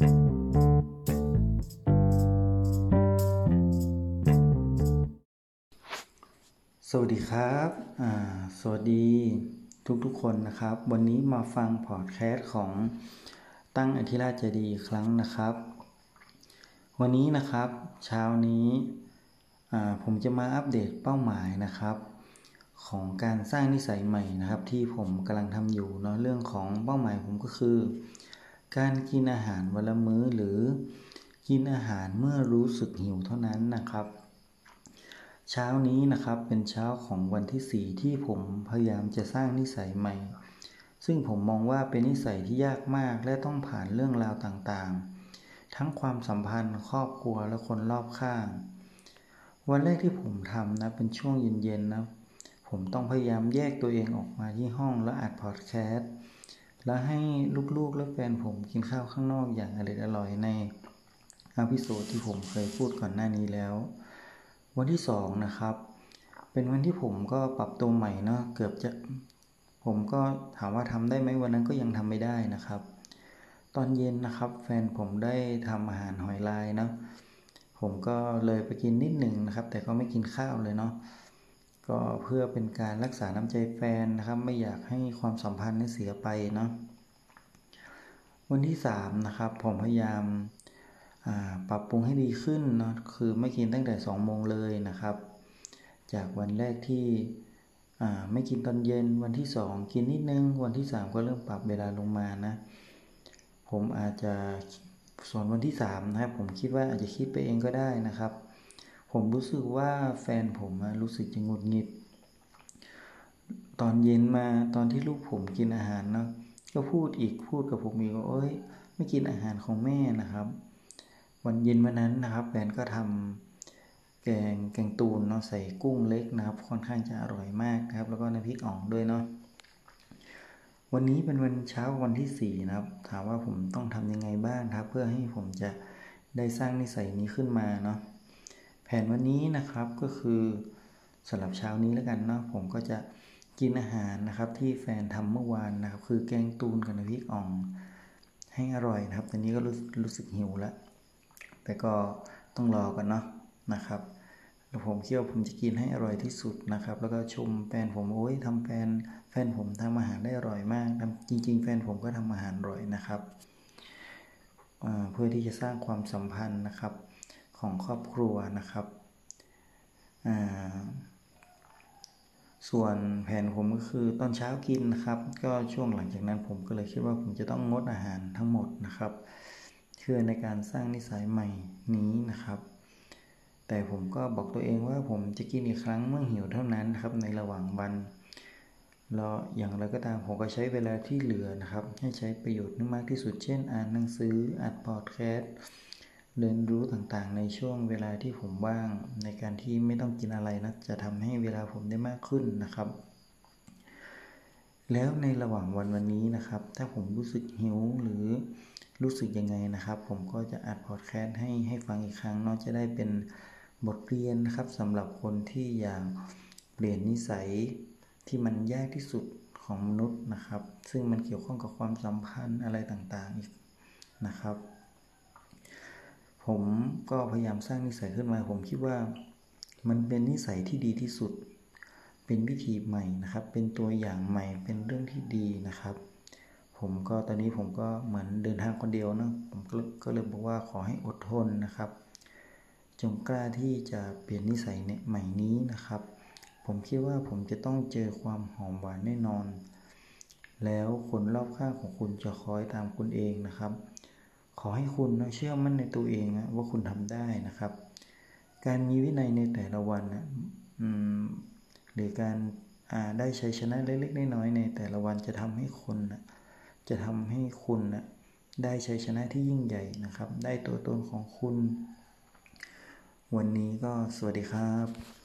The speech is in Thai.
สวัสดีครับ สวัสดีทุกๆคนนะครับ วันนี้มาฟังพอดแคสต์ของตั้งอธิราชเจดีครั้งนะครับ วันนี้นะครับเช้านี้ผมจะมาอัปเดตเป้าหมายนะครับ ของการสร้างนิสัยใหม่นะครับ ที่ผมกำลังทำอยู่เนาะเรื่องของเป้าหมายผมก็คือ การกินอาหารวันละมื้อหรือกินอาหารเมื่อรู้สึกหิวเท่านั้นนะครับ เช้านี้นะครับเป็นเช้าของวันที่ 4 ที่ผมพยายามจะสร้างนิสัยใหม่ ซึ่งผมมองว่าเป็นนิสัยที่ยากมากและต้องผ่านเรื่องราวต่างๆ ทั้งความสัมพันธ์ครอบครัวและคนรอบข้าง วันแรกที่ผมทำนะเป็นช่วงเย็นๆนะผมต้องพยายามแยกตัวเองออกมาที่ห้องแล้วอัดพอดแคสต์ แล้วให้ลูกๆและแฟนผมกินข้าวข้างนอกอย่างอร่อยๆในอพิโซดที่ผมเคยพูดก่อนหน้านี้แล้ว วันที่สองนะครับ เป็นวันที่ผมก็ปรับตัวใหม่เนาะเกือบจะผมก็ถามว่าทำได้ไหมวันนั้นก็ยังทำไม่ได้นะครับ ตอนเย็นนะครับ แฟนผมได้ทำอาหารหอยลายเนาะผมก็เลยไปกินนิดหนึ่งนะครับ แต่ก็ไม่กินข้าวเลยเนาะ ก็เพื่อเป็นการรักษาน้ำใจแฟนนะครับ ไม่อยากให้ความสัมพันธ์นี้เสียไปเนาะวันที่สามนะครับผมพยายามปรับปรุงให้ดีขึ้นเนาะคือไม่กินตั้งแต่2โมงเลยนะครับ จากวันแรกที่ไม่กินตอนเย็นวันที่ 2 กินนิดนึง วันที่ 3 ก็เริ่มปรับเวลาลงมานะ ผมอาจจะส่วนวันที่3นะครับผมคิดว่าอาจจะคิดไปเองก็ได้นะครับ ผมรู้สึกว่าแฟนผมรู้สึกจะงุดหงิด ตอนเย็นมาตอนที่ลูกผมกินอาหารเนาะก็พูดอีกพูดกับผมอีกว่าเอ้ย ไม่กินอาหารของแม่นะครับ วันเย็นวันนั้นนะครับแฟนก็ทำแกงแกงตูนเนาะใส่กุ้งเล็กนะครับ ค่อนข้างจะอร่อยมากครับ แล้วก็น้ำพริกอ่องด้วยเนาะวันนี้เป็นวันเช้าวันที่สี่นะครับ ถามว่าผมต้องทำยังไงบ้างครับ เพื่อให้ผมจะได้สร้างนิสัยนี้ขึ้นมาเนาะ ผนวันนี้นะครับก็คือสำหรับเช้านี้แล้วกันเนาะผมก็จะกินอาหารนะครับที่แฟนทำเมื่อวานนะครับ คือแกงตูนกับน้ำพริกอ่องให้อร่อยนะครับตอนนี้ก็รู้รู้สึกหิวแล้ว แต่ก็ต้องรอกันเนาะนะครับแล้วผมคิดว่าผมจะกินให้อร่อยที่สุดนะครับ แล้วก็ชมแฟนผมโอ้ยทำแฟนแฟนผมทำอาหารได้อร่อยมากจริง ๆ แฟนผมก็ทำอาหารอร่อยนะครับเพื่อที่จะสร้างความสัมพันธ์นะครับ ของครอบครัวนะครับ ส่วนแผนผมก็คือตอนเช้ากินนะครับ ก็ช่วงหลังจากนั้นผมก็เลยคิดว่าผมจะต้องงดอาหารทั้งหมดนะครับเชื่อในการสร้างนิสัยใหม่นี้นะครับ แต่ผมก็บอกตัวเองว่าผมจะกินอีกครั้งเมื่อหิวเท่านั้นครับ ในระหว่างวันแล้วอย่างไรก็ตามผมก็ใช้เวลาที่เหลือนะครับ ให้ใช้ประโยชน์มากที่สุดเช่น อ่านหนังสืออ่านพอดแคสต์ เรียนรู้ต่างๆ ในช่วงเวลาที่ผมว่าง ในการที่ไม่ต้องกินอะไรนะ จะทำให้เวลาผมได้มากขึ้นนะครับ แล้วในระหว่างวันวันนี้นะครับ ถ้าผมรู้สึกหิวหรือรู้สึกยังไงนะครับ ผมก็จะอัดพอดแคสต์ให้ให้ฟังอีกครั้งเนาะจะได้เป็นบทเรียนนะครับสำหรับคนที่อยากเปลี่ยนนิสัยที่มันยากที่สุดของมนุษย์นะครับ ซึ่งมันเกี่ยวข้องกับความสัมพันธ์อะไรต่างๆอีกนะครับ ผมก็พยายามสร้างนิสัยขึ้นมา ผมคิดว่ามันเป็นนิสัยที่ดีที่สุด เป็นวิธีใหม่นะครับ เป็นตัวอย่างใหม่เป็นเรื่องที่ดีนะครับ ผมก็ตอนนี้ผมก็เหมือนเดินทางคนเดียวนะผมก็เลยบอกว่าขอให้อดทนนะครับ จงกล้าที่จะเปลี่ยนนิสัยเนี่ยใหม่นี้นะครับ ผมคิดว่าผมจะต้องเจอความหอมหวานแน่นอน แล้วคนรอบข้างของคุณจะคอยตามคุณเองนะครับ ขอให้คุณเชื่อมั่นในตัวเองนะว่าคุณทำได้นะครับ การมีวินัยในแต่ละวันนะหรือการได้ใช้ชนะเล็กๆน้อยๆในแต่ละวันจะทำให้คนนะจะทำให้คุณนะได้ใชัยชนะที่ยิ่งใหญ่นะครับ ได้ตัวตนของคุณ วันนี้ก็สวัสดีครับ